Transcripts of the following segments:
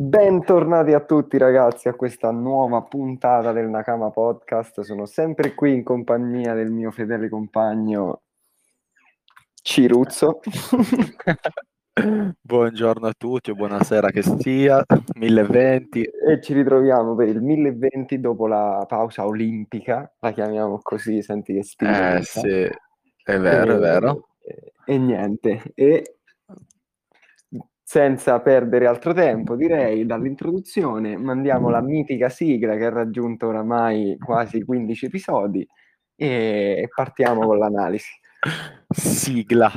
Bentornati a tutti ragazzi a questa nuova puntata del Nakama Podcast. Sono sempre qui in compagnia del mio fedele compagno Ciruzzo. Buongiorno a tutti o buonasera che sia, 1020. E ci ritroviamo per il 1020 dopo la pausa olimpica, la chiamiamo così, senti che spinta. Eh sì, è vero, e, è vero. E, e niente, e senza perdere altro tempo, direi dall'introduzione mandiamo la mitica sigla che ha raggiunto oramai quasi 15 episodi e partiamo con l'analisi. Sigla.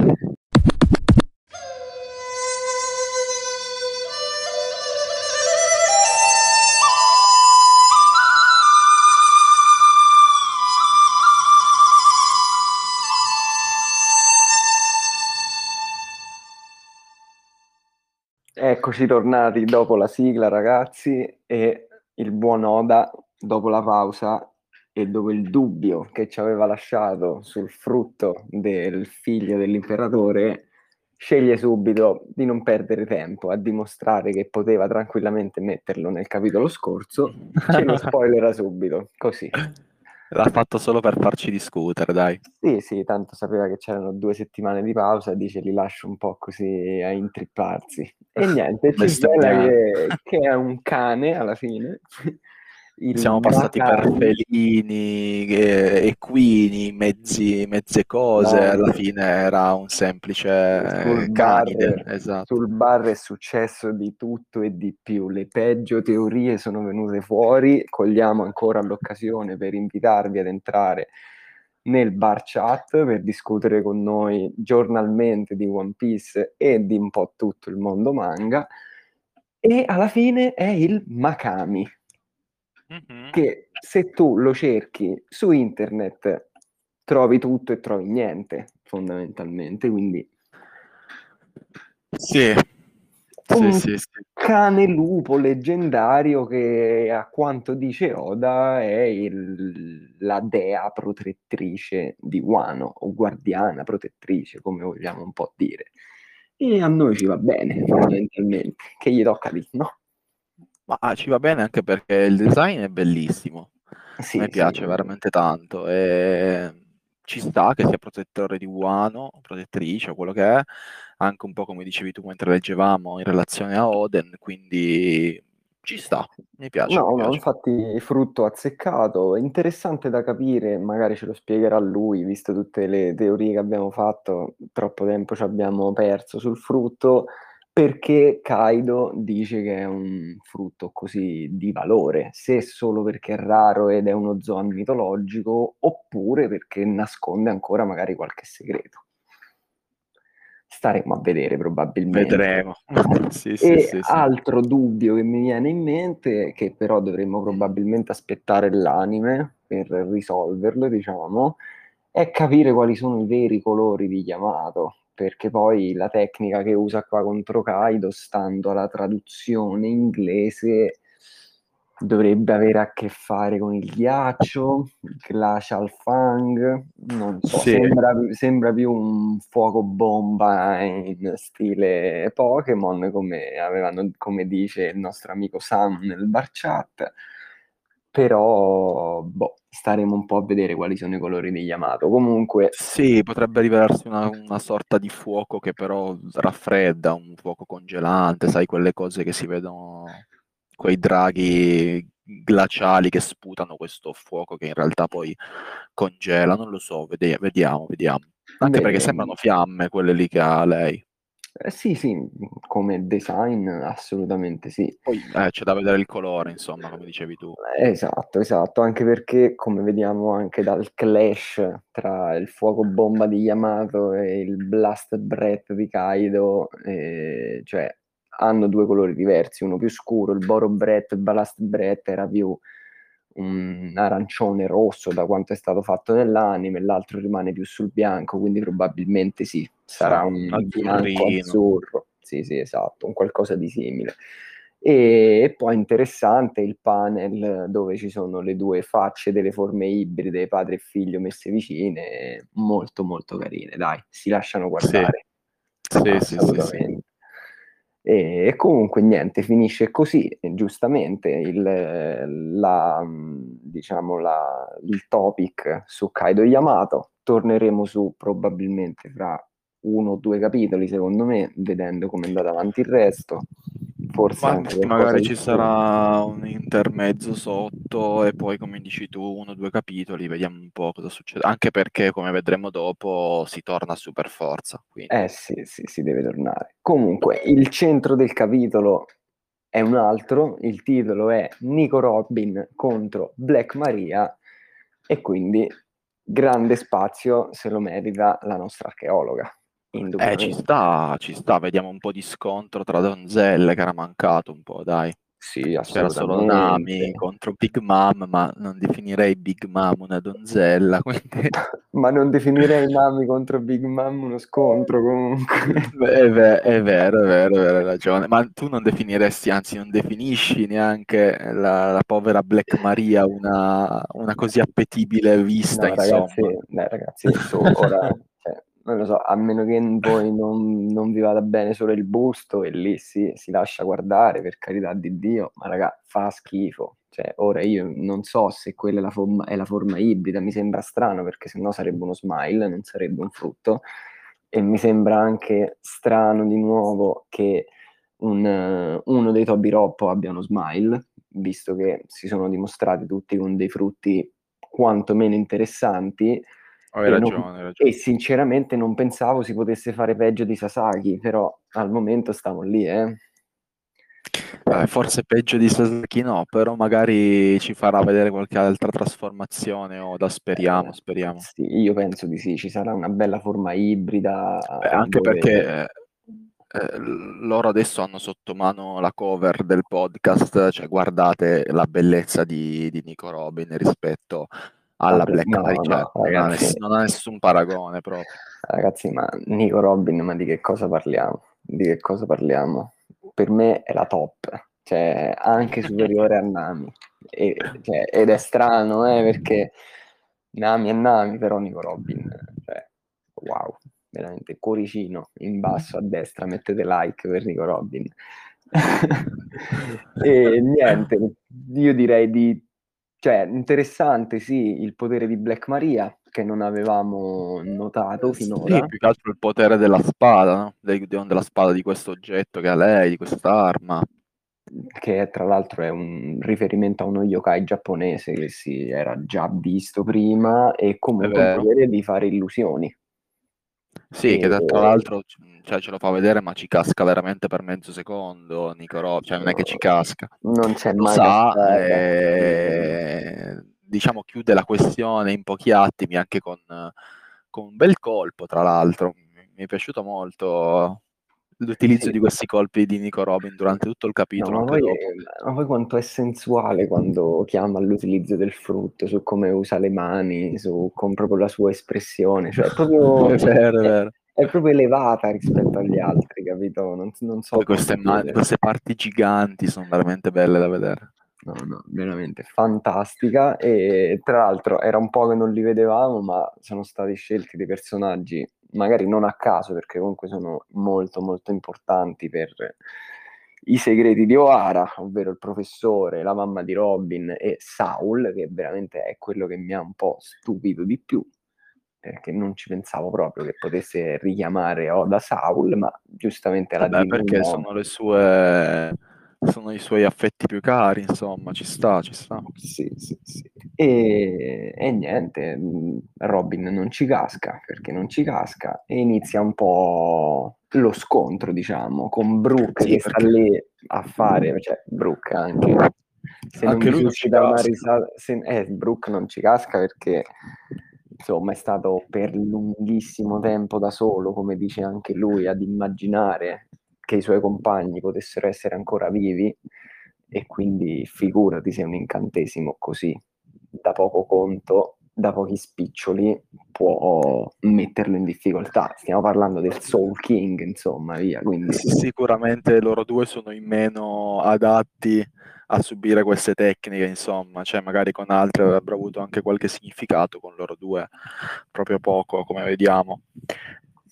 Eccoci tornati dopo la sigla, ragazzi, e il buon Oda, dopo la pausa e dopo il dubbio che ci aveva lasciato sul frutto del figlio dell'imperatore, sceglie subito di non perdere tempo a dimostrare che poteva tranquillamente metterlo nel capitolo scorso, ce lo spoilerà subito, così. L'ha fatto solo per farci discutere, dai. Sì, sì, tanto sapeva che c'erano due settimane di pausa, dice li lascio un po' così a intripparsi. E niente, ci svela che, che, è un cane alla fine. Il Siamo passati per felini, eh, equini, mezzi, mezze cose, no, alla fine era un semplice sul canide. Bar, esatto. Sul bar è successo di tutto e di più, le peggio teorie sono venute fuori, cogliamo ancora l'occasione per invitarvi ad entrare nel bar chat per discutere con noi giornalmente di One Piece e di un po' tutto il mondo manga. E alla fine è il Makami, mm-hmm. che se tu lo cerchi su internet trovi tutto e trovi niente, fondamentalmente, quindi... Sì, un sì, sì, sì. cane lupo leggendario che a quanto dice Oda è il, la dea protettrice di Wano o guardiana protettrice come vogliamo un po' dire e a noi ci va bene fondamentalmente che gli tocca di no? Ma ci va bene anche perché il design è bellissimo. Sì, Mi piace sì. veramente tanto. E ci sta che sia protettore di Wano, protettrice o quello che è, anche un po' come dicevi tu mentre leggevamo in relazione a Oden, quindi ci sta, mi piace. No, mi no, piace. infatti frutto azzeccato, interessante da capire, magari ce lo spiegherà lui, visto tutte le teorie che abbiamo fatto, troppo tempo ci abbiamo perso sul frutto perché Kaido dice che è un frutto così di valore, se solo perché è raro ed è uno zoan mitologico, oppure perché nasconde ancora magari qualche segreto. Staremo a vedere probabilmente. Vedremo. sì, sì, e sì, altro dubbio che mi viene in mente, che però dovremmo probabilmente aspettare l'anime per risolverlo, diciamo, è capire quali sono i veri colori di Yamato perché poi la tecnica che usa qua contro Kaido, stando alla traduzione inglese, dovrebbe avere a che fare con il ghiaccio, Glacial Fang, non so, sì. sembra, sembra, più un fuoco bomba in stile Pokémon, come, avevano, come dice il nostro amico Sam nel bar chat però boh, staremo un po' a vedere quali sono i colori di Yamato. Comunque, sì, potrebbe rivelarsi una, una, sorta di fuoco che però raffredda, un fuoco congelante, sai, quelle cose che si vedono, quei draghi glaciali che sputano questo fuoco che in realtà poi congela, non lo so, vediamo, vediamo. Anche Beh, perché sembrano fiamme quelle lì che ha lei. Eh, sì, sì, come design assolutamente sì. Poi eh, c'è da vedere il colore, insomma, come dicevi tu. Esatto, esatto, anche perché come vediamo anche dal clash tra il fuoco bomba di Yamato e il blast breath di Kaido, eh, cioè hanno due colori diversi, uno più scuro, il Boro Breath, il Blast Breath era più un arancione rosso da quanto è stato fatto nell'anime, l'altro rimane più sul bianco, quindi probabilmente sì, sarà un bianco azzurro. Sì, sì, esatto, un qualcosa di simile. E, e, poi interessante il panel dove ci sono le due facce delle forme ibride, padre e figlio messe vicine, molto molto carine, dai, si lasciano guardare. Sì, sì, sì, sì, E, e comunque niente, finisce così, giustamente, il, la, diciamo la, il topic su Kaido Yamato. Torneremo su probabilmente fra uno o due capitoli, secondo me, vedendo come è andato avanti il resto. Forse anche magari ci sarà un intermezzo sotto e poi, come dici tu, uno o due capitoli, vediamo un po' cosa succede. Anche perché, come vedremo dopo, si torna a super forza. Quindi. Eh sì, sì, si deve tornare. Comunque, il centro del capitolo è un altro, il titolo è Nico Robin contro Black Maria e quindi grande spazio se lo merita la nostra archeologa. Eh, ci sta, ci sta, vediamo un po' di scontro tra donzelle che era mancato un po', dai. Sì, C'era solo Nami contro Big Mom, ma non definirei Big Mom una donzella. Quindi... ma non definirei Nami contro Big Mom uno scontro comunque. È, ver- è vero, è vero, è vero, hai ragione. Ma tu non definiresti, anzi non definisci neanche la, la povera Black Maria una, una, così appetibile vista, no, insomma. Ragazzi, dai, ragazzi, ora non lo so, a meno che voi non, non, vi vada bene solo il busto e lì si, si lascia guardare, per carità di Dio, ma raga, fa schifo. Cioè, ora io non so se quella è la, forma, è la forma ibrida, mi sembra strano perché sennò sarebbe uno smile, non sarebbe un frutto. E mi sembra anche strano di nuovo che un, uno dei Toby Roppo abbia uno smile, visto che si sono dimostrati tutti con dei frutti quantomeno interessanti hai ragione, non, hai ragione. E sinceramente non pensavo si potesse fare peggio di Sasaki, però al momento stiamo lì, eh. Eh, forse peggio di Sasaki no, però magari ci farà vedere qualche altra trasformazione o da speriamo, eh, speriamo. Sì, io penso di sì, ci sarà una bella forma ibrida. Beh, anche dove... perché eh, loro adesso hanno sotto mano la cover del podcast, cioè guardate la bellezza di, di Nico Robin rispetto alla Black no, Eye, cioè, no, ragazzi, non, ha nessun paragone proprio. Ragazzi, ma Nico Robin, ma di che cosa parliamo? Di che cosa parliamo? Per me è la top, cioè anche superiore a Nami. E, cioè, ed è strano, eh, perché Nami è Nami, però Nico Robin, cioè, wow, veramente cuoricino in basso a destra, mettete like per Nico Robin. e niente, io direi di cioè, interessante, sì, il potere di Black Maria, che non avevamo notato finora. Sì, più che altro il potere della spada, no? della spada di questo oggetto che ha lei, di quest'arma. Che tra l'altro è un riferimento a uno yokai giapponese che si era già visto prima e comunque il potere di fare illusioni. Sì, che tra l'altro cioè, ce lo fa vedere, ma ci casca veramente per mezzo secondo. Nicorò, cioè non è che ci casca. Non c'è mai. Sa, e... diciamo, chiude la questione in pochi attimi, anche con, con un bel colpo, tra l'altro. Mi è piaciuto molto l'utilizzo sì. di questi colpi di Nico Robin durante tutto il capitolo. No, ma, poi, ma, poi, quanto è sensuale quando chiama all'utilizzo del frutto, su come usa le mani, su con proprio la sua espressione, cioè è proprio, è vero, è, vero. è proprio elevata rispetto agli altri, capito? Non, non so. Queste, man- queste parti giganti sono veramente belle da vedere. No, no, veramente fantastica e tra l'altro era un po' che non li vedevamo, ma sono stati scelti dei personaggi magari non a caso, perché comunque sono molto molto importanti per i segreti di O'Hara, ovvero il professore, la mamma di Robin e Saul, che veramente è quello che mi ha un po' stupito di più, perché non ci pensavo proprio che potesse richiamare Oda Saul, ma giustamente la Vabbè, perché sono le sue sono i suoi affetti più cari, insomma, ci sta, ci sta. Sì, sì, sì. E, e, niente, mm, Robin non ci casca, perché non ci casca, e inizia un po' lo scontro, diciamo, con Brooke sì, che perché... sta lì a fare, cioè Brooke anche. Se anche non lui non ci dà una risata, se, eh, Brooke non ci casca perché insomma è stato per lunghissimo tempo da solo, come dice anche lui, ad immaginare che i suoi compagni potessero essere ancora vivi e quindi figurati se un incantesimo così da poco conto, da pochi spiccioli può metterlo in difficoltà. Stiamo parlando del Soul King, insomma, via. Quindi... Sicuramente loro due sono in meno adatti a subire queste tecniche, insomma, cioè magari con altre avrebbero avuto anche qualche significato, con loro due proprio poco, come vediamo.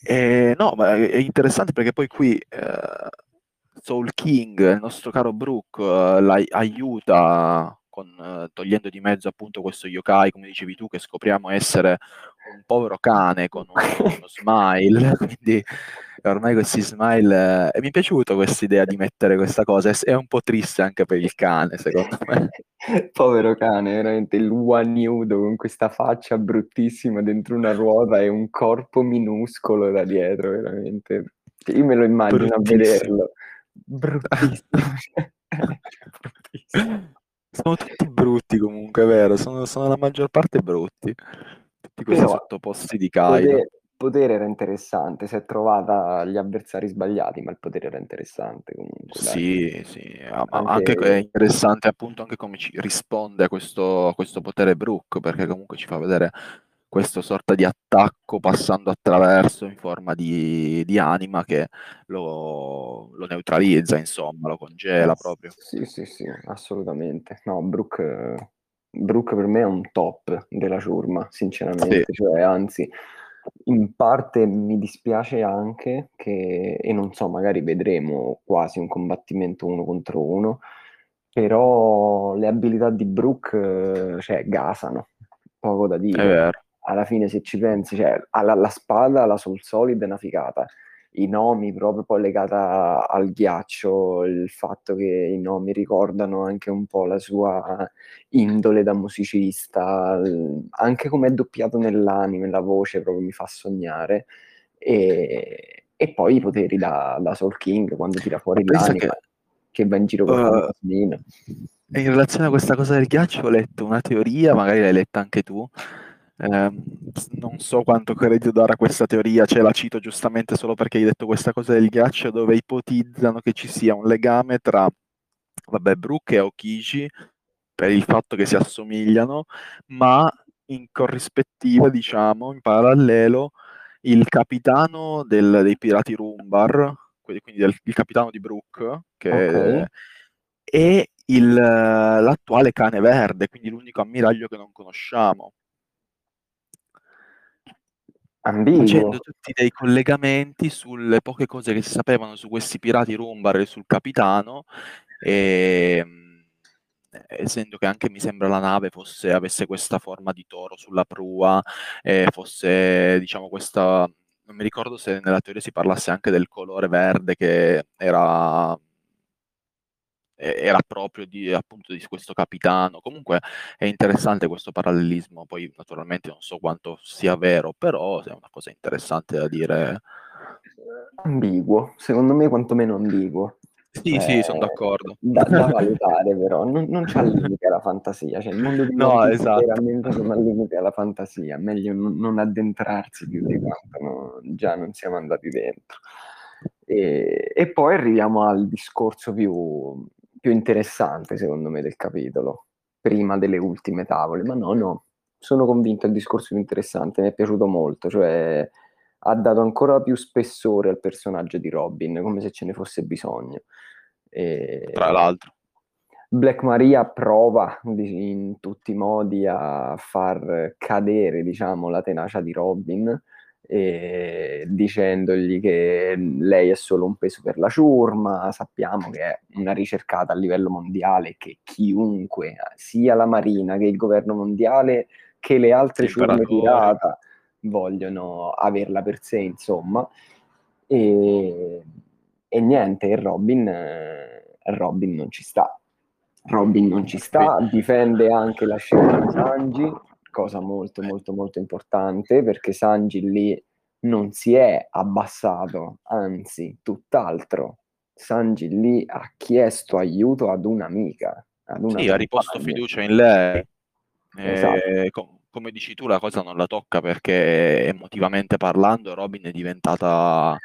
E, no, ma è interessante perché poi qui eh, Soul King, il nostro caro Brook, eh, aiuta con, eh, togliendo di mezzo appunto questo yokai, come dicevi tu, che scopriamo essere un povero cane con uno, uno smile, quindi ormai questi smile... Eh, mi è piaciuta questa idea di mettere questa cosa, è un po' triste anche per il cane, secondo me. povero cane, veramente il nudo con questa faccia bruttissima dentro una ruota e un corpo minuscolo da dietro, veramente. Io me lo immagino a vederlo. Bruttissimo. Bruttissimo. Sono tutti brutti comunque, vero? Sono, sono la maggior parte brutti. Tutti questi Però, sottoposti di Kaido. Potere, potere era interessante, si è trovata gli avversari sbagliati, ma il potere era interessante comunque. Sì, dai. sì, anche... anche è interessante appunto anche come ci risponde a questo, a questo potere Brook, perché comunque ci fa vedere questo sorta di attacco passando attraverso in forma di, di anima che lo, lo, neutralizza, insomma, lo congela proprio. Sì, sì, sì, assolutamente. No, Brook, Brook per me è un top della ciurma, sinceramente. Sì. Cioè, anzi, in parte mi dispiace anche che, e non so, magari vedremo quasi un combattimento uno contro uno, però le abilità di Brook, cioè, gasano, poco da dire. Alla fine se ci pensi, cioè, alla, la spada, la Soul Solid è una figata. I nomi proprio poi legata al ghiaccio, il fatto che i nomi ricordano anche un po' la sua indole da musicista, anche come è doppiato nell'anime, la voce proprio mi fa sognare. E, e poi i poteri da, da, Soul King quando tira fuori l'anima che, che va in giro con uh, fantasmino. In relazione a questa cosa del ghiaccio ho letto una teoria, magari l'hai letta anche tu, eh, non so quanto credito dare a questa teoria, ce la cito giustamente solo perché hai detto questa cosa del ghiaccio, dove ipotizzano che ci sia un legame tra, vabbè, Brook e Aokiji, per il fatto che si assomigliano, ma in corrispettiva, diciamo, in parallelo, il capitano del, dei pirati Rumbar, quindi del, il capitano di Brook, che okay. è il, l'attuale cane verde, quindi l'unico ammiraglio che non conosciamo. Ambiguo. Facendo tutti dei collegamenti sulle poche cose che si sapevano su questi pirati Rumbar e sul capitano, e, ehm, essendo che anche mi sembra la nave fosse, avesse questa forma di toro sulla prua, fosse diciamo questa, non mi ricordo se nella teoria si parlasse anche del colore verde che era era proprio di, appunto di questo capitano. Comunque è interessante questo parallelismo, poi naturalmente non so quanto sia vero, però è una cosa interessante da dire. Ambiguo, secondo me quantomeno ambiguo. Sì, eh, sì, sono d'accordo. Da, da valutare però, non, non c'è limite alla fantasia, cioè il mondo di no, esatto. veramente non ha limite alla fantasia, meglio non, non addentrarsi più di quanto no, già non siamo andati dentro. E, e, poi arriviamo al discorso più, più interessante, secondo me, del capitolo, prima delle ultime tavole, ma no, no, sono convinto il discorso più interessante, mi è piaciuto molto, cioè ha dato ancora più spessore al personaggio di Robin, come se ce ne fosse bisogno. E... Tra l'altro. Black Maria prova in tutti i modi a far cadere, diciamo, la tenacia di Robin, dicendogli che lei è solo un peso per la ciurma, sappiamo che è una ricercata a livello mondiale che chiunque, sia la Marina che il governo mondiale che le altre ciurme pirata vogliono averla per sé, insomma. E, e niente, Robin, Robin non ci sta. Robin non ci sta, difende anche la scelta di Sanji, cosa molto molto molto importante perché Sanji lì non si è abbassato, anzi tutt'altro. Sanji lì ha chiesto aiuto ad un'amica. Ad una sì, ha riposto fiducia in lei. Esatto. E, com- come dici tu, la cosa non la tocca perché emotivamente parlando Robin è diventata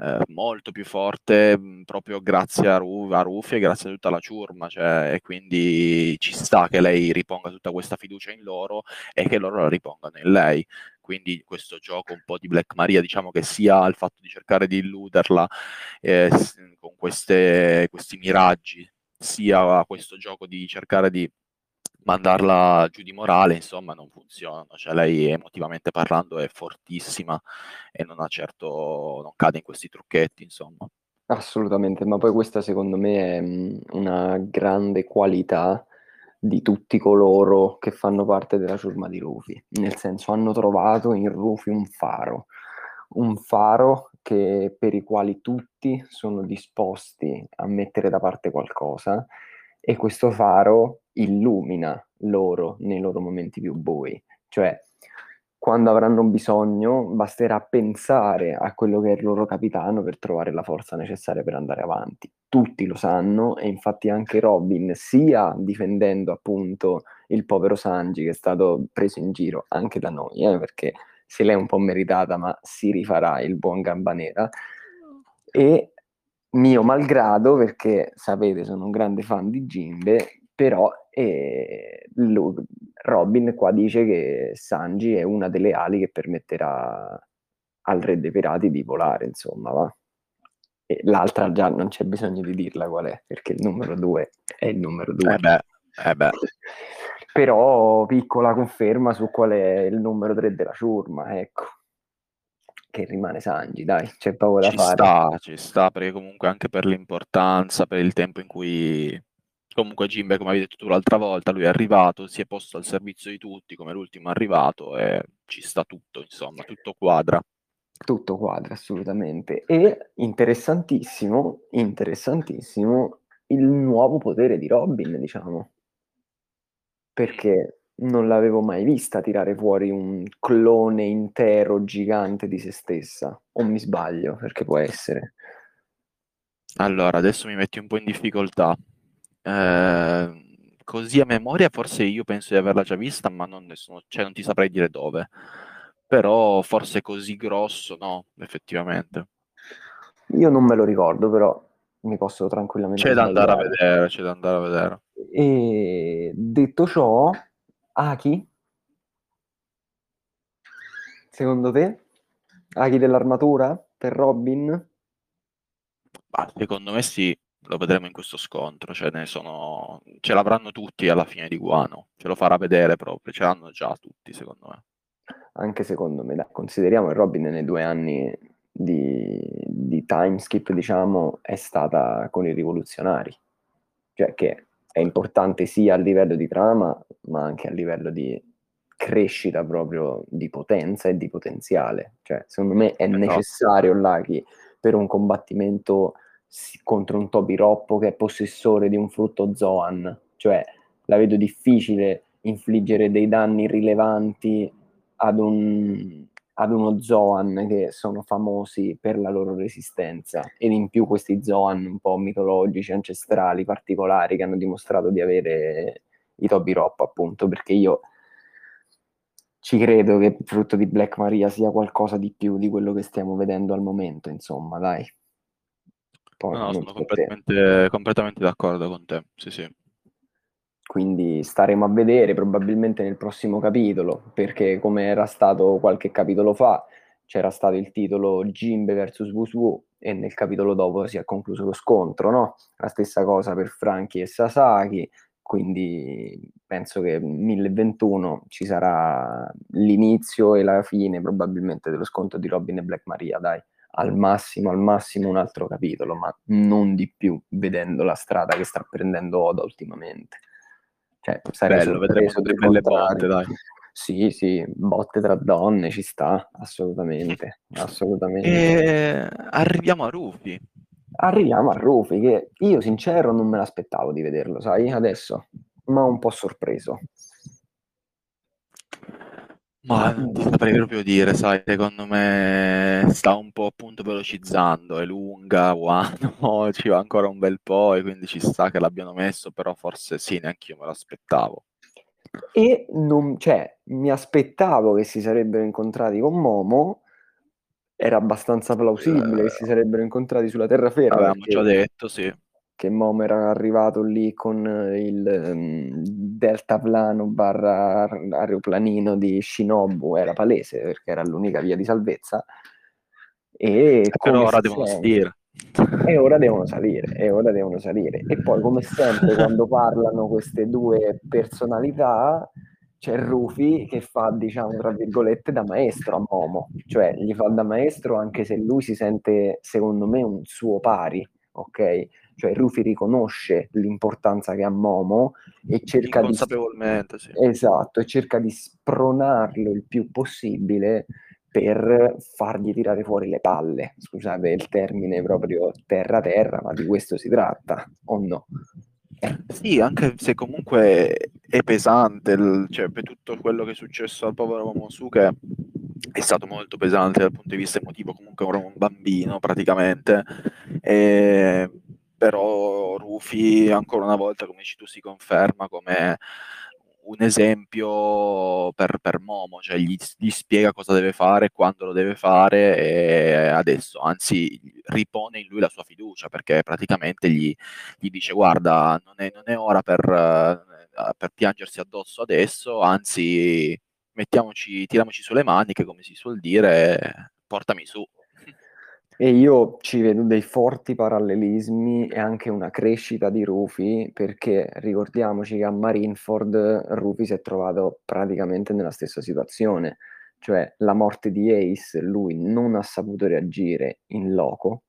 eh, molto più forte proprio grazie a, Ru- a Rufy e grazie a tutta la ciurma, cioè, e quindi ci sta che lei riponga tutta questa fiducia in loro e che loro la ripongano in lei. Quindi questo gioco un po' di Black Maria, diciamo che sia il fatto di cercare di illuderla eh, con queste, questi miraggi, sia questo gioco di cercare di mandarla giù di morale, insomma, non funziona. Cioè, lei emotivamente parlando è fortissima e non ha certo, non cade in questi trucchetti, insomma. Assolutamente, ma poi questa secondo me è mh, una grande qualità di tutti coloro che fanno parte della ciurma di Rufy, nel senso hanno trovato in Rufy un faro, un faro che, per i quali tutti sono disposti a mettere da parte qualcosa e questo faro illumina loro nei loro momenti più bui, cioè quando avranno bisogno basterà pensare a quello che è il loro capitano per trovare la forza necessaria per andare avanti. Tutti lo sanno e infatti anche Robin, sia difendendo appunto il povero Sanji che è stato preso in giro anche da noi, eh, perché se l'è un po' meritata, ma si rifarà il buon Gamba Nera, e mio malgrado, perché sapete sono un grande fan di Jimbe, però eh, lui, Robin qua dice che Sanji è una delle ali che permetterà al re dei pirati di volare, insomma, va. E l'altra già non c'è bisogno di dirla qual è, perché il numero due è il numero due. Eh beh, eh beh. Però piccola conferma su qual è il numero tre della ciurma, ecco. Che rimane Sanji, dai, c'è poco da ci fare. sta, ci sta, perché comunque anche per l'importanza, per il tempo in cui comunque Jimbe, come avevi detto tu l'altra volta, lui è arrivato, si è posto al servizio di tutti come l'ultimo arrivato e ci sta tutto, insomma, tutto quadra. Tutto quadra, assolutamente. E interessantissimo, interessantissimo il nuovo potere di Robin, diciamo. Perché non l'avevo mai vista tirare fuori un clone intero gigante di se stessa. O mi sbaglio, perché può essere. Allora, adesso mi metti un po' in difficoltà. Eh, così a memoria forse io penso di averla già vista, ma non, sono, cioè, non ti saprei dire dove. Però forse così grosso, no, effettivamente. Io non me lo ricordo, però mi posso tranquillamente C'è da andare a vedere, c'è da andare a vedere. E detto ciò, Aki, secondo te? Aki dell'armatura per Robin? Ma secondo me sì, lo vedremo in questo scontro, cioè ne sono... ce l'avranno tutti alla fine di Guano, ce lo farà vedere proprio, ce l'hanno già tutti secondo me. Anche secondo me, dai, consideriamo che Robin nei due anni di, di time skip, diciamo, è stata con i rivoluzionari, cioè che è importante sia a livello di trama, ma anche a livello di crescita proprio di potenza e di potenziale. Cioè, secondo me è Esatto. necessario Lucky per un combattimento contro un Toby Roppo che è possessore di un frutto Zoan. Cioè, la vedo difficile infliggere dei danni rilevanti ad, un, ad uno Zoan che sono famosi per la loro resistenza ed in più questi Zoan un po' mitologici, ancestrali, particolari che hanno dimostrato di avere i Toby Roppo appunto perché io ci credo che il frutto di Black Maria sia qualcosa di più di quello che stiamo vedendo al momento insomma dai poi No, sono so te. completamente, completamente d'accordo con te, sì sì. Quindi staremo a vedere probabilmente nel prossimo capitolo, perché come era stato qualche capitolo fa, c'era stato il titolo Jimbe vs Wusu e nel capitolo dopo si è concluso lo scontro, no? La stessa cosa per Franchi e Sasaki, quindi penso che 1021 ci sarà l'inizio e la fine probabilmente dello scontro di Robin e Black Maria, dai. Al massimo, al massimo un altro capitolo, ma non di più, vedendo la strada che sta prendendo Oda ultimamente. Cioè, sarei Bello, vedremo del belle botte, dai. Sì, sì, botte tra donne ci sta, assolutamente, assolutamente. E arriviamo a Rufy. Arriviamo a Rufy, che io sincero non me l'aspettavo di vederlo, sai, adesso, ma un po' sorpreso. Ma non ti saprei proprio dire, sai, secondo me sta un po' appunto velocizzando, è lunga, Wano, ci va ancora un bel po' e quindi ci sta che l'abbiano messo, però forse sì, neanche io me l'aspettavo. E non, cioè, mi aspettavo che si sarebbero incontrati con Momo, era abbastanza plausibile che si sarebbero incontrati sulla terraferma. Avevamo perché- già detto, sì. Che Momo era arrivato lì con il um, deltaplano barra aeroplanino di Shinobu, era palese perché era l'unica via di salvezza. E Eh, Però ora devono salire. E ora devono salire, e ora devono salire. E poi, come sempre, quando parlano queste due personalità, c'è Rufy che fa, diciamo, tra virgolette, da maestro a Momo, cioè gli fa da maestro anche se lui si sente, secondo me, un suo pari, ok? Cioè Rufy riconosce l'importanza che ha Momo e cerca di... Sì. Esatto, e cerca di spronarlo il più possibile per fargli tirare fuori le palle. Scusate il termine proprio terra-terra, ma di questo si tratta, o no? Sì, anche se comunque è pesante, il, cioè per tutto quello che è successo al povero Momosuke è stato molto pesante dal punto di vista emotivo, comunque era un bambino praticamente, e, però Rufi ancora una volta, come dici tu, si conferma come un esempio per, per Momo, cioè gli, gli, spiega cosa deve fare, quando lo deve fare e adesso, anzi ripone in lui la sua fiducia perché praticamente gli, gli dice guarda non è, non è ora per, per, piangersi addosso adesso, anzi mettiamoci, tiriamoci sulle maniche come si suol dire, portami su. E io ci vedo dei forti parallelismi e anche una crescita di Rufy, perché ricordiamoci che a Marineford Rufy si è trovato praticamente nella stessa situazione, cioè la morte di Ace, lui non ha saputo reagire in loco.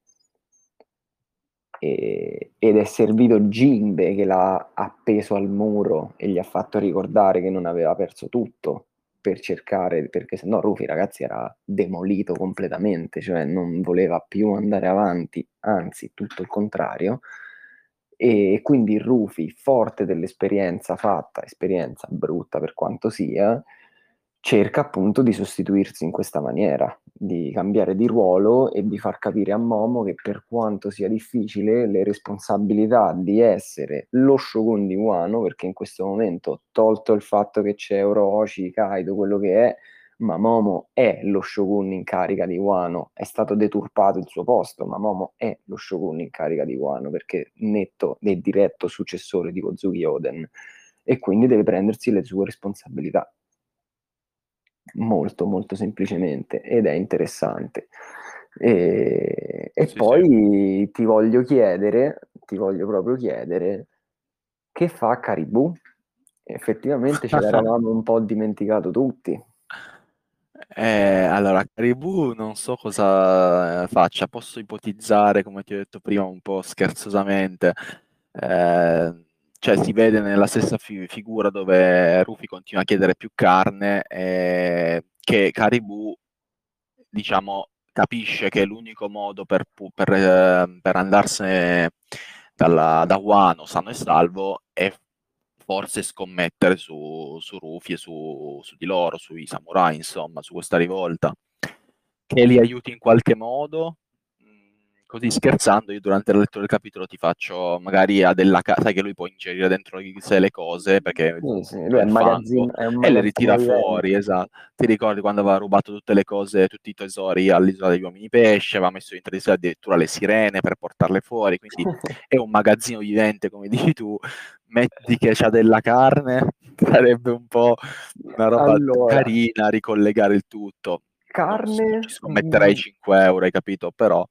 E, ed è servito Jimbe che l'ha appeso al muro e gli ha fatto ricordare che non aveva perso tutto per cercare, perché se no Rufy ragazzi era demolito completamente, cioè non voleva più andare avanti, anzi tutto il contrario. E quindi Rufy, forte dell'esperienza fatta, esperienza brutta per quanto sia, cerca appunto di sostituirsi in questa maniera, di cambiare di ruolo e di far capire a Momo che per quanto sia difficile le responsabilità di essere lo Shogun di Wano, perché in questo momento, tolto il fatto che c'è Orochi, Kaido, quello che è, ma Momo è lo Shogun in carica di Wano, è stato deturpato il suo posto, ma Momo è lo Shogun in carica di Wano perché netto e diretto successore di Kozuki Oden e quindi deve prendersi le sue responsabilità molto molto semplicemente ed è interessante. E, e sì, poi sì. ti voglio chiedere, ti voglio proprio chiedere, che fa Caribou? Effettivamente ce l'eravamo un po' dimenticato tutti. Eh, allora, Caribou non so cosa faccia, posso ipotizzare, come ti ho detto prima, un po' scherzosamente, eh, cioè si vede nella stessa fi- figura dove Rufy continua a chiedere più carne e che Caribou diciamo capisce che l'unico modo per, per, eh, per andarsene dalla, da Wano sano e salvo è forse scommettere su, su Rufy e su, su di loro, sui samurai, insomma, su questa rivolta. Che li aiuti in qualche modo, così scherzando, io durante la lettura del capitolo ti faccio magari a della casa, sai che lui può ingerire dentro di sé le cose perché sì, sì, lui è, un magazzino, è un e le ritira fuori, esatto. Ti ricordi quando aveva rubato tutte le cose, tutti i tesori all'isola degli uomini pesce, aveva messo di sé addirittura le sirene per portarle fuori, quindi è un magazzino vivente, come dici tu. Metti che c'ha della carne, sarebbe un po' una roba allora, carina ricollegare il tutto. Carne? Ci scommetterei 5 euro, hai capito? Però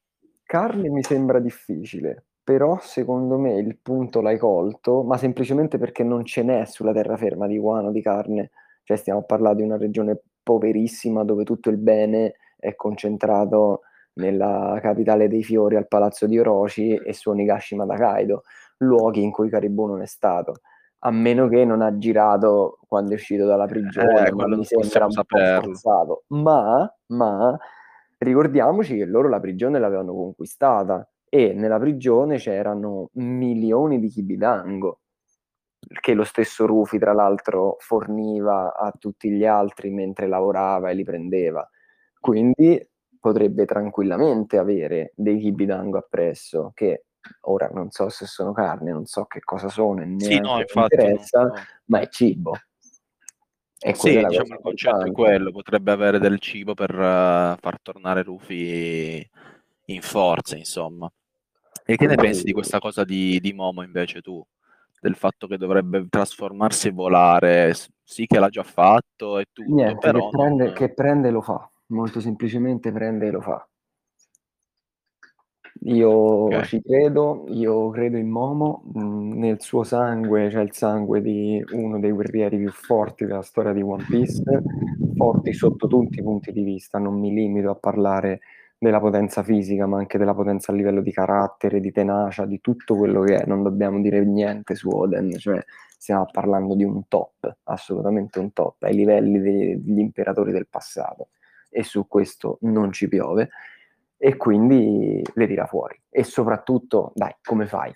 Carne mi sembra difficile, però secondo me il punto l'hai colto, ma semplicemente perché non ce n'è sulla terraferma di guano di carne. Cioè stiamo a parlare di una regione poverissima dove tutto il bene è concentrato nella capitale dei fiori al palazzo di Orochi e su Onigashima da Kaido, luoghi in cui Caribou non è stato. A meno che non ha girato quando è uscito dalla prigione, eh, mi sembra un po' forzato. Ma, ma ricordiamoci che loro la prigione l'avevano conquistata e nella prigione c'erano milioni di kibidango che lo stesso Rufi tra l'altro forniva a tutti gli altri mentre lavorava e li prendeva quindi potrebbe tranquillamente avere dei kibidango appresso che ora non so se sono carne non so che cosa sono e neanche sì, no, interessa no. ma è cibo e sì, diciamo il concetto è quello, potrebbe avere del cibo per uh, far tornare Rufy in forza, insomma. E che ne pensi di questa cosa di, di, Momo invece tu? Del fatto che dovrebbe trasformarsi e volare? Sì che l'ha già fatto e tutto, Niente, però... Che prende, che prende lo fa, molto semplicemente prende e lo fa. Io okay. ci credo, io credo in Momo, mh, nel suo sangue c'è il sangue di uno dei guerrieri più forti della storia di One Piece, forti sotto tutti i punti di vista, non mi limito a parlare della potenza fisica, ma anche della potenza a livello di carattere, di tenacia, di tutto quello che è, non dobbiamo dire niente su Oden, cioè stiamo parlando di un top, assolutamente un top, ai livelli degli imperatori del passato e su questo non ci piove e quindi le tira fuori. E soprattutto, dai, come fai?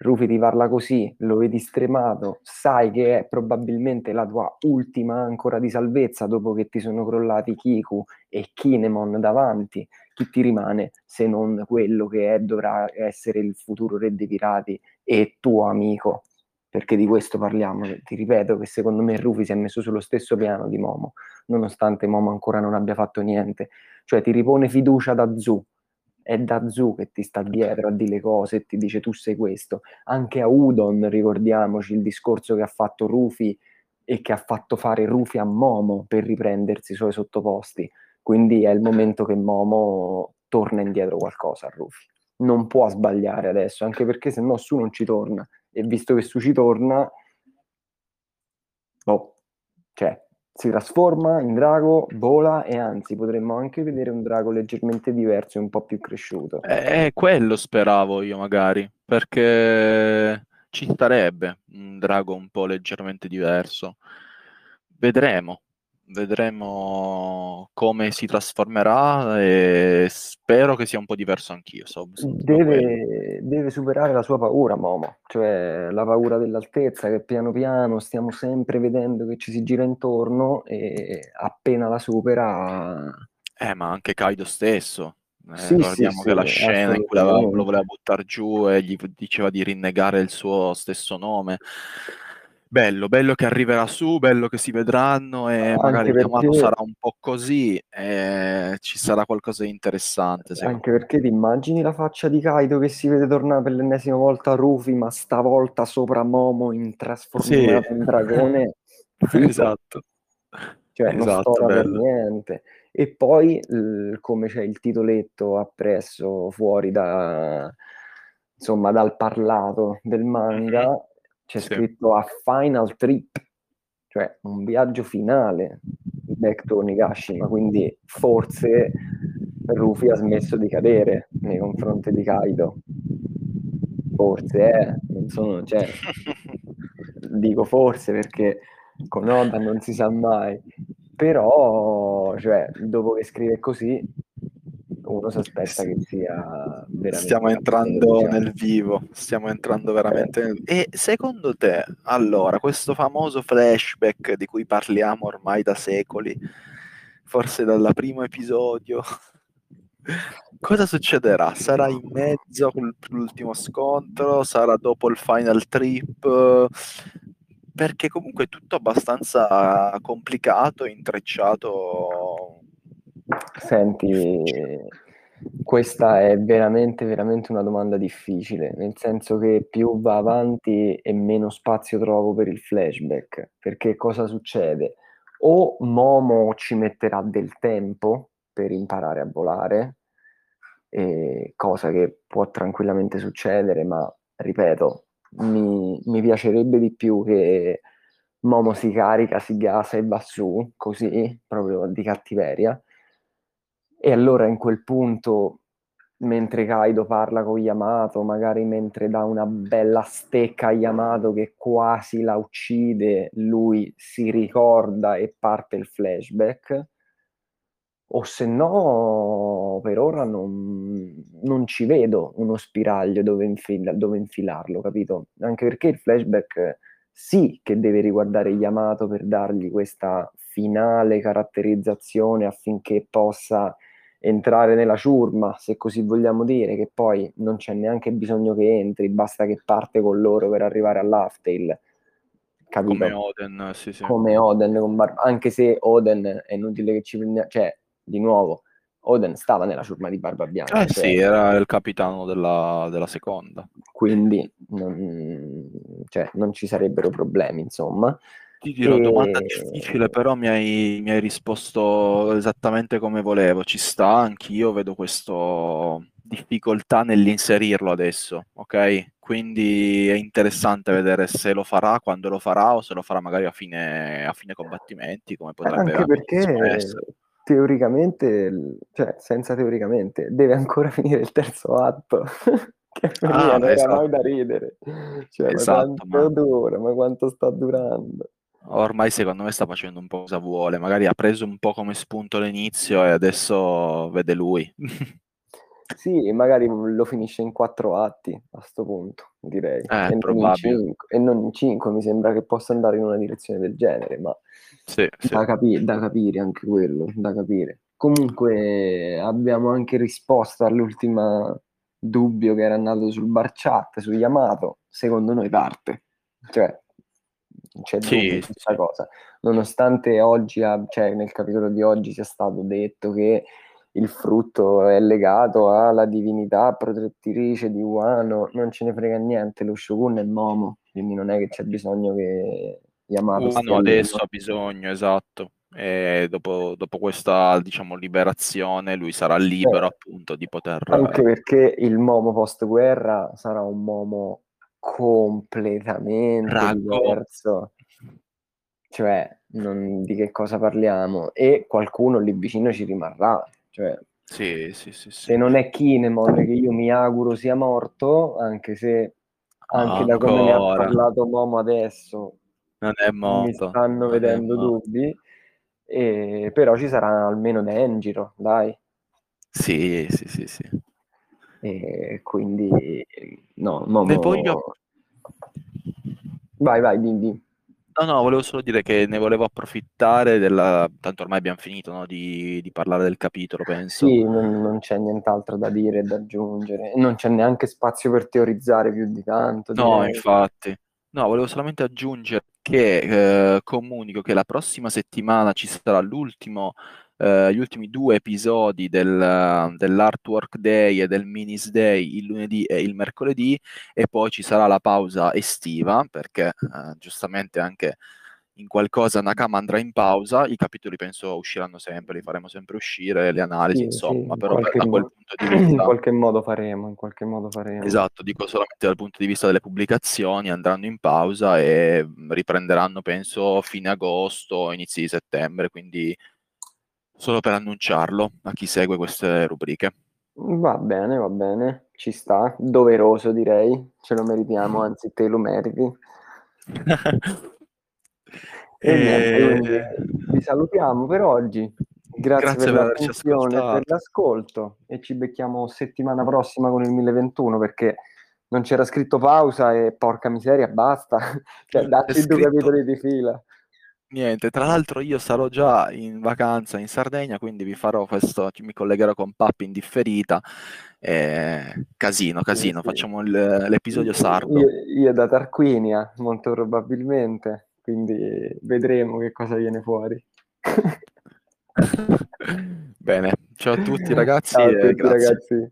Rufi ti parla così, lo vedi stremato, sai che è probabilmente la tua ultima ancora di salvezza dopo che ti sono crollati Kiku e Kinemon davanti. Chi ti rimane se non quello che è, dovrà essere il futuro re dei pirati e tuo amico? Perché di questo parliamo. Ti ripeto che secondo me Rufi si è messo sullo stesso piano di Momo, nonostante Momo ancora non abbia fatto niente cioè ti ripone fiducia da Zu, è da Zu che ti sta dietro a dire le cose e ti dice tu sei questo. Anche a Udon, ricordiamoci il discorso che ha fatto Rufi e che ha fatto fare Rufi a Momo per riprendersi i suoi sottoposti. Quindi è il momento che Momo torna indietro qualcosa a Rufi. Non può sbagliare adesso, anche perché se no su non ci torna. E visto che su ci torna, oh, cioè, si trasforma in drago, vola e anzi potremmo anche vedere un drago leggermente diverso e un po' più cresciuto. Eh, quello speravo io magari, perché ci starebbe un drago un po' leggermente diverso. Vedremo, vedremo come si trasformerà e spero che sia un po' diverso anch'io. So, deve, deve, superare la sua paura, Momo, cioè la paura dell'altezza che piano piano stiamo sempre vedendo che ci si gira intorno e appena la supera... Eh, ma anche Kaido stesso. Eh, sì, ricordiamo sì, che sì, la scena in cui lo voleva buttare giù e gli diceva di rinnegare il suo stesso nome bello, bello che arriverà su, bello che si vedranno e anche magari perché... Yamato sarà un po' così e ci sarà qualcosa di interessante. Anche perché ti immagini la faccia di Kaido che si vede tornare per l'ennesima volta a Ruffy, ma stavolta sopra Momo in trasformato sì. in dragone. esatto. Cioè, esatto, non per niente. E poi, l- come c'è il titoletto appresso fuori da, insomma, dal parlato del manga, mm-hmm c'è sì. scritto a final trip, cioè un viaggio finale back to Onigashima, quindi forse Ruffy ha smesso di cadere nei confronti di Kaido. Forse, eh, non sono, cioè, dico forse perché con Oda non si sa mai, però, cioè, dopo che scrive così, uno si aspetta che sia veramente... Stiamo entrando nel vivo, stiamo entrando veramente nel... E secondo te, allora, questo famoso flashback di cui parliamo ormai da secoli, forse dal primo episodio, cosa succederà? Sarà in mezzo l'ultimo scontro? Sarà dopo il final trip? Perché comunque è tutto abbastanza complicato, intrecciato Senti, questa è veramente, veramente una domanda difficile, nel senso che più va avanti e meno spazio trovo per il flashback, perché cosa succede? O Momo ci metterà del tempo per imparare a volare, cosa che può tranquillamente succedere, ma ripeto, mi, mi piacerebbe di più che Momo si carica, si gasa e va su, così, proprio di cattiveria, e allora in quel punto, mentre Kaido parla con Yamato, magari mentre dà una bella stecca a Yamato che quasi la uccide, lui si ricorda e parte il flashback. O se no, per ora non, non ci vedo uno spiraglio dove, infila, dove infilarlo, capito? Anche perché il flashback sì che deve riguardare Yamato per dargli questa finale caratterizzazione affinché possa entrare nella ciurma, se così vogliamo dire, che poi non c'è neanche bisogno che entri, basta che parte con loro per arrivare all'Aftail. Capito? Come Oden, sì, sì. Come Oden, con Bar- anche se Oden è inutile che ci prendiamo, cioè, di nuovo, Oden stava nella ciurma di Barba Bianca. Eh cioè, sì, era il capitano della, della seconda. Quindi non, cioè, non ci sarebbero problemi, insomma. Ti dirò, e... domanda difficile, però mi hai, mi hai, risposto esattamente come volevo. Ci sta, anch'io vedo questo, difficoltà nell'inserirlo adesso, ok? Quindi è interessante vedere se lo farà, quando lo farà o se lo farà magari a fine, a fine combattimenti, come potrebbe Anche perché essere. teoricamente, cioè senza teoricamente, deve ancora finire il terzo atto. che per Ah, me non era esatto. mai da ridere. Cioè, Esatto, ma quanto ma- dura, ma quanto sta durando? Ormai secondo me sta facendo un po' cosa vuole, magari ha preso un po' come spunto l'inizio e adesso vede lui. Sì, magari lo finisce in quattro atti a sto punto, direi. Eh, e, non cinque, e non in cinque, mi sembra che possa andare in una direzione del genere, ma Sì, sì. da, capi- da capire anche quello, da capire. Comunque abbiamo anche risposto all'ultimo dubbio che era nato sul bar chat, su Yamato, secondo noi parte. Cioè, c'è Sì, questa cosa. Nonostante oggi, a- cioè nel capitolo di oggi sia stato detto che il frutto è legato alla divinità protettrice di Wano, non ce ne frega niente, lo Shogun è Momo, quindi non è che c'è bisogno che Yamato lì, adesso ha bisogno, esatto. E dopo, dopo questa, diciamo, liberazione, lui sarà libero Eh, appunto di poter... Anche perché il Momo post-guerra sarà un Momo completamente Rago. diverso. Cioè, non- di che cosa parliamo? E qualcuno lì vicino ci rimarrà. Cioè, Sì, sì, sì, se non è Kinemon, che io mi auguro sia morto, anche se anche da come ne ha Ancora. parlato Momo adesso Non è mi morto. stanno non vedendo dubbi. E, però ci sarà almeno Denjiro, dai. Sì, sì, sì, sì. E quindi no, Momo... Ne voglio... Vai, vai, Dindi. No, no, volevo solo dire che ne volevo approfittare della... Tanto ormai abbiamo finito, no, di, di parlare del capitolo, penso. Sì, non, non c'è nient'altro da dire e da aggiungere. Non c'è neanche spazio per teorizzare più di tanto. No, direi. infatti. No, volevo solamente aggiungere che eh, comunico che la prossima settimana ci sarà l'ultimo, eh, gli ultimi due episodi del, dell'Artwork Day e del Minis Day il lunedì e il mercoledì e poi ci sarà la pausa estiva perché eh, giustamente anche in qualcosa Nakama andrà in pausa, i capitoli penso usciranno sempre, li faremo sempre uscire, le analisi, Sì, insomma, sì, in però per- da quel punto di in vista... qualche modo faremo, in qualche modo faremo. Esatto, dico solamente dal punto di vista delle pubblicazioni, andranno in pausa e mh, riprenderanno, penso, fine agosto, inizi di settembre, quindi solo per annunciarlo a chi segue queste rubriche. Va bene, va bene, ci sta. Doveroso, direi. Ce lo meritiamo, anzi te lo meriti. E niente, quindi E- vi salutiamo per oggi. Grazie, Grazie per per l'attenzione e per l'ascolto e ci becchiamo settimana prossima con il 1021 perché non c'era scritto pausa e porca miseria, basta. Cioè, dacci due capitoli di fila. Niente, tra l'altro io sarò già in vacanza in Sardegna, quindi vi farò questo, mi collegherò con Pappi in differita. e casino, casino, facciamo il- l'episodio sardo. Io, io da Tarquinia, molto probabilmente, quindi vedremo che cosa viene fuori. Bene, ciao a tutti ragazzi Ciao a e tutti grazie. ragazzi.